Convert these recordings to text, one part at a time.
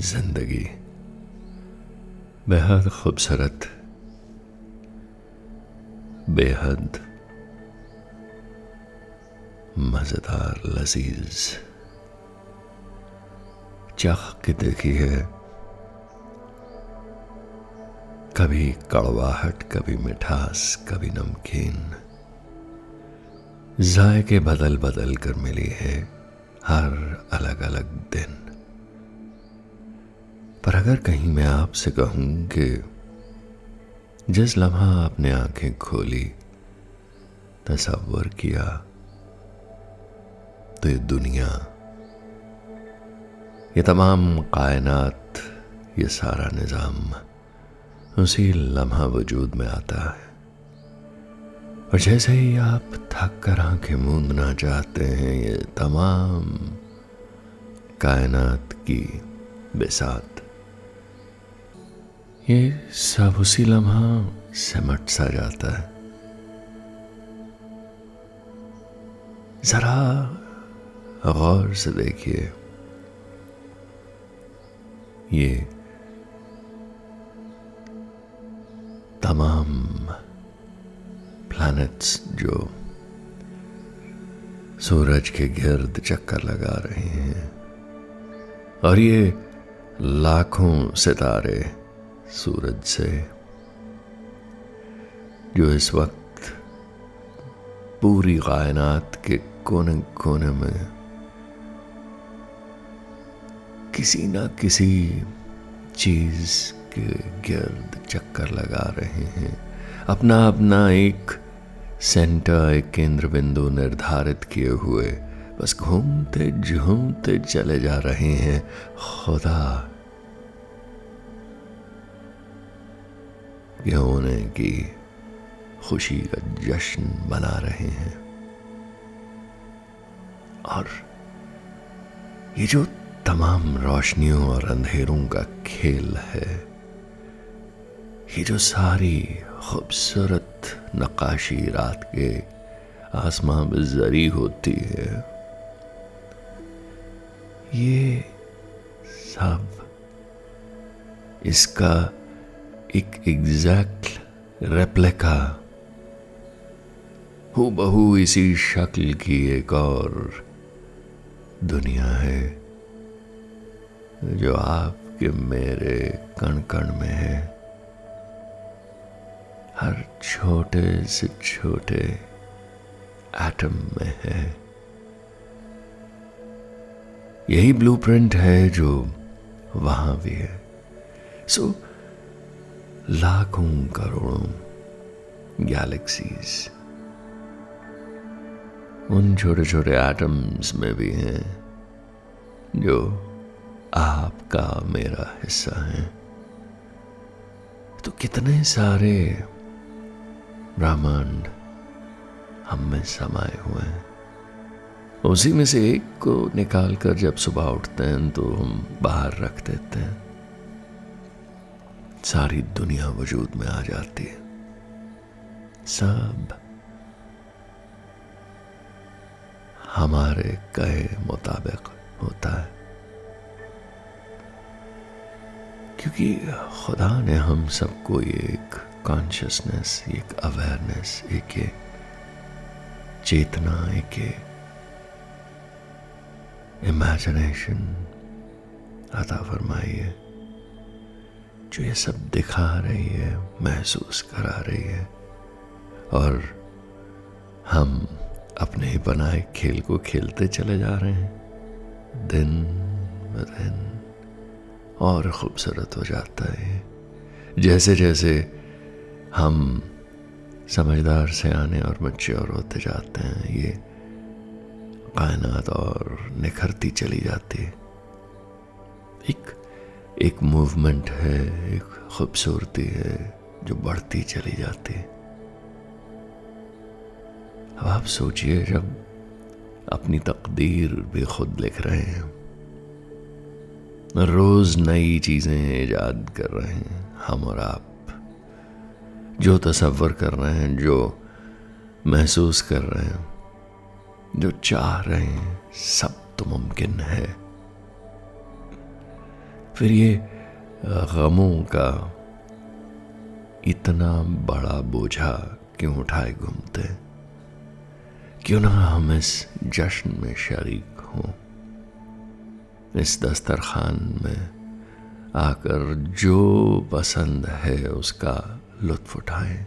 ज़िंदगी बेहद खूबसूरत बेहद मज़ेदार लजीज चख के देखी है कभी कड़वाहट कभी मिठास कभी नमकीन जायके बदल बदल कर मिली है हर अलग अलग दिन पर अगर कहीं मैं आपसे कहूँ कि जिस लम्हा आपने आँखें खोली तस्वर किया तो ये दुनिया, ये तमाम कायनात, ये सारा निज़ाम उसी लम्हा वजूद में आता है। और जैसे ही आप थक कर आँखें मूंदना चाहते हैं, ये तमाम कायनात की बेसात ये सब उसी लम्हा सिमट सा जाता है। जरा गौर से देखिए। ये तमाम प्लैनेट्स जो सूरज के गिर्द चक्कर लगा रहे हैं, और ये लाखों सितारे सूरज से, जो इस वक्त पूरी कायनात के कोने कोने में किसी ना किसी चीज़ के गिर्द चक्कर लगा रहे हैं। अपना अपना एक सेंटर, एक केंद्र बिंदु निर्धारित किए हुए बस घूमते झूमते चले जा रहे हैं। खुदा ये होने की खुशी का जश्न मना रहे हैं। और ये जो तमाम रोशनियों और अंधेरों का खेल है, ये जो सारी खूबसूरत नकाशी रात के आसमां में जरी होती है, ये सब इसका एक एग्जैक्ट रेप्लिका हो बहु इसी शक्ल की एक और दुनिया है जो आपके मेरे कण कण में है। हर छोटे से छोटे एटम में है। यही ब्लूप्रिंट है जो वहाँ भी है। सो so, लाखों करोड़ों गैलेक्सीज उन छोटे छोटे एटम्स में भी हैं, जो आपका मेरा हिस्सा है। तो कितने सारे ब्रह्मांड हम में समाये हुए हैं। उसी में से एक को निकाल कर जब सुबह उठते हैं तो हम बाहर रख देते हैं। सारी दुनिया वजूद में आ जाती है। सब हमारे कहे मुताबिक होता है। क्योंकि खुदा ने हम सबको एक कॉन्शियसनेस एक अवेयरनेस एक चेतना, एक इमेजिनेशन अता फरमाई है। जो ये सब दिखा रही है, महसूस करा रही है, और हम अपने ही बनाए खेल को खेलते चले जा रहे हैं। दिन ब दिन और खूबसूरत हो जाता है जैसे जैसे हम समझदार से आने और मच्योर होते जाते हैं, ये कायनात और निखरती चली जाती है। एक एक मूवमेंट है, एक खूबसूरती है जो बढ़ती चली जाती है। अब आप सोचिए, जब अपनी तकदीर भी खुद लिख रहे हैं, रोज नई चीज़ें ईजाद कर रहे हैं, हम और आप, जो तस्वर कर रहे हैं, जो महसूस कर रहे हैं, जो चाह रहे हैं, सब तो मुमकिन है। फिर ये गमों का इतना बड़ा बोझा क्यों उठाए घूमते? क्यों ना हम इस जश्न में शरीक हों? इस दस्तरखान में आकर जो पसंद है उसका लुत्फ उठाएँ।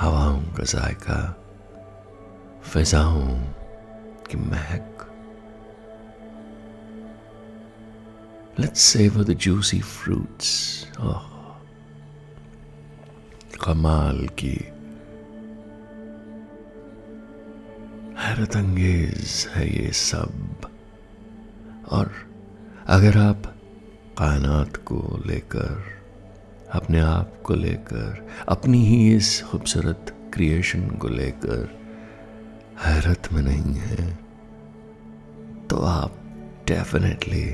हवाओं का जायका, फिजाओं की महक। Let's savor the juicy fruits. Oh. कमाल की हैरत अंगेज है ये सब और अगर आप कायनात को लेकर अपने आप को लेकर अपनी ही इस खूबसूरत क्रिएशन को लेकर हैरत में नहीं है तो आप डेफिनेटली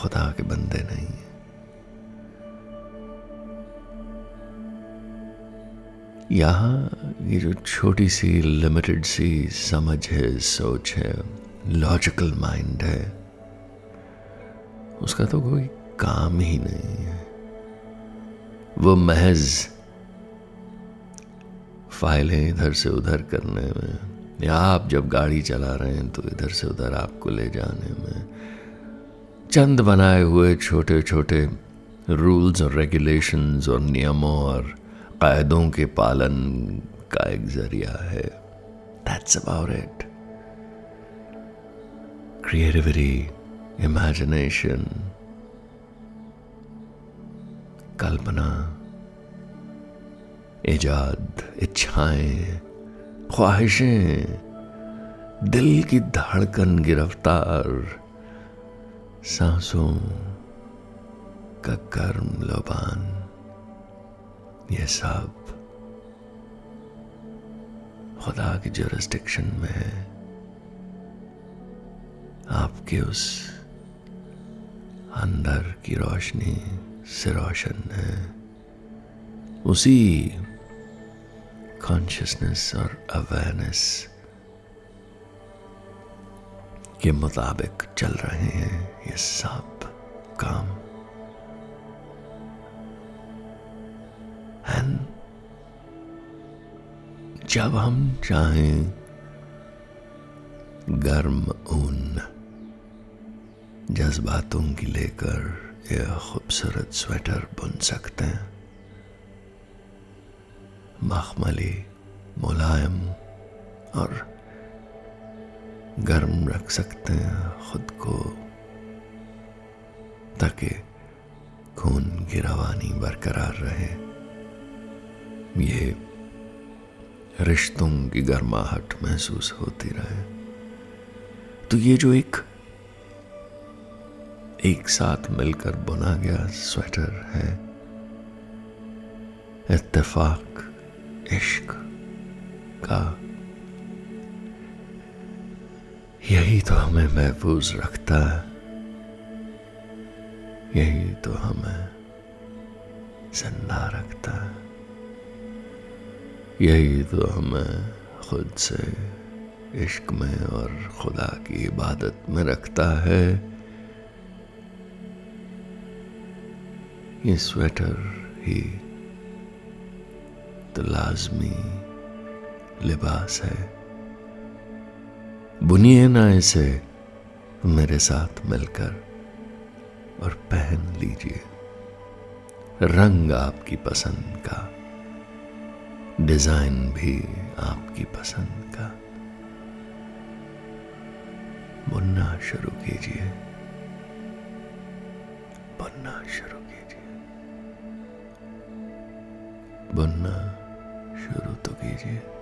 खुदा के बंदे नहीं हैं। यहाँ ये जो छोटी सी लिमिटेड सी समझ है, सोच है लॉजिकल माइंड है, उसका तो कोई काम ही नहीं है। वो महज फाइलें इधर से उधर करने में, या आप जब गाड़ी चला रहे हैं तो इधर से उधर आपको ले जाने में चंद बनाए हुए छोटे छोटे रूल्स और रेगुलेशंस और नियमों और कायदों के पालन का एक ज़रिया है। That's about it creativity imagination कल्पना, ईजाद, इच्छाएँ, ख्वाहिशें, दिल की धड़कन, गिरफ़्तार सांसों का कर्म लोबान, ये सब खुदा की जोरिस्टिक्शन में है आपके उस अंदर की रोशनी से रोशन है। उसी कॉन्शियसनेस और अवेयरनेस के मुताबिक चल रहे हैं ये सब काम। एंड जब हम चाहें गर्म ऊन, जज्बातों की लेकर यह खूबसूरत स्वेटर बुन सकते हैं। मखमली, मुलायम और गर्म रख सकते हैं खुद को, ताकि खून की रवानी बरकरार रहे। ये रिश्तों की गर्माहट महसूस होती रहे। तो ये जो एक एक साथ मिलकर बुना गया स्वेटर है, इत्तेफाक इश्क का यही तो हमें महफूज रखता है। यही तो हमें ज़िंदा रखता है। यही तो हमें खुद से इश्क में और खुदा की इबादत में रखता है। ये स्वेटर ही तो लाजमी लिबास है। बुनिए ना इसे मेरे साथ मिलकर और पहन लीजिए रंग आपकी पसंद का, डिज़ाइन भी आपकी पसंद का। बुनना शुरू कीजिए, बुनना शुरू कीजिए। बुनना शुरू तो कीजिए।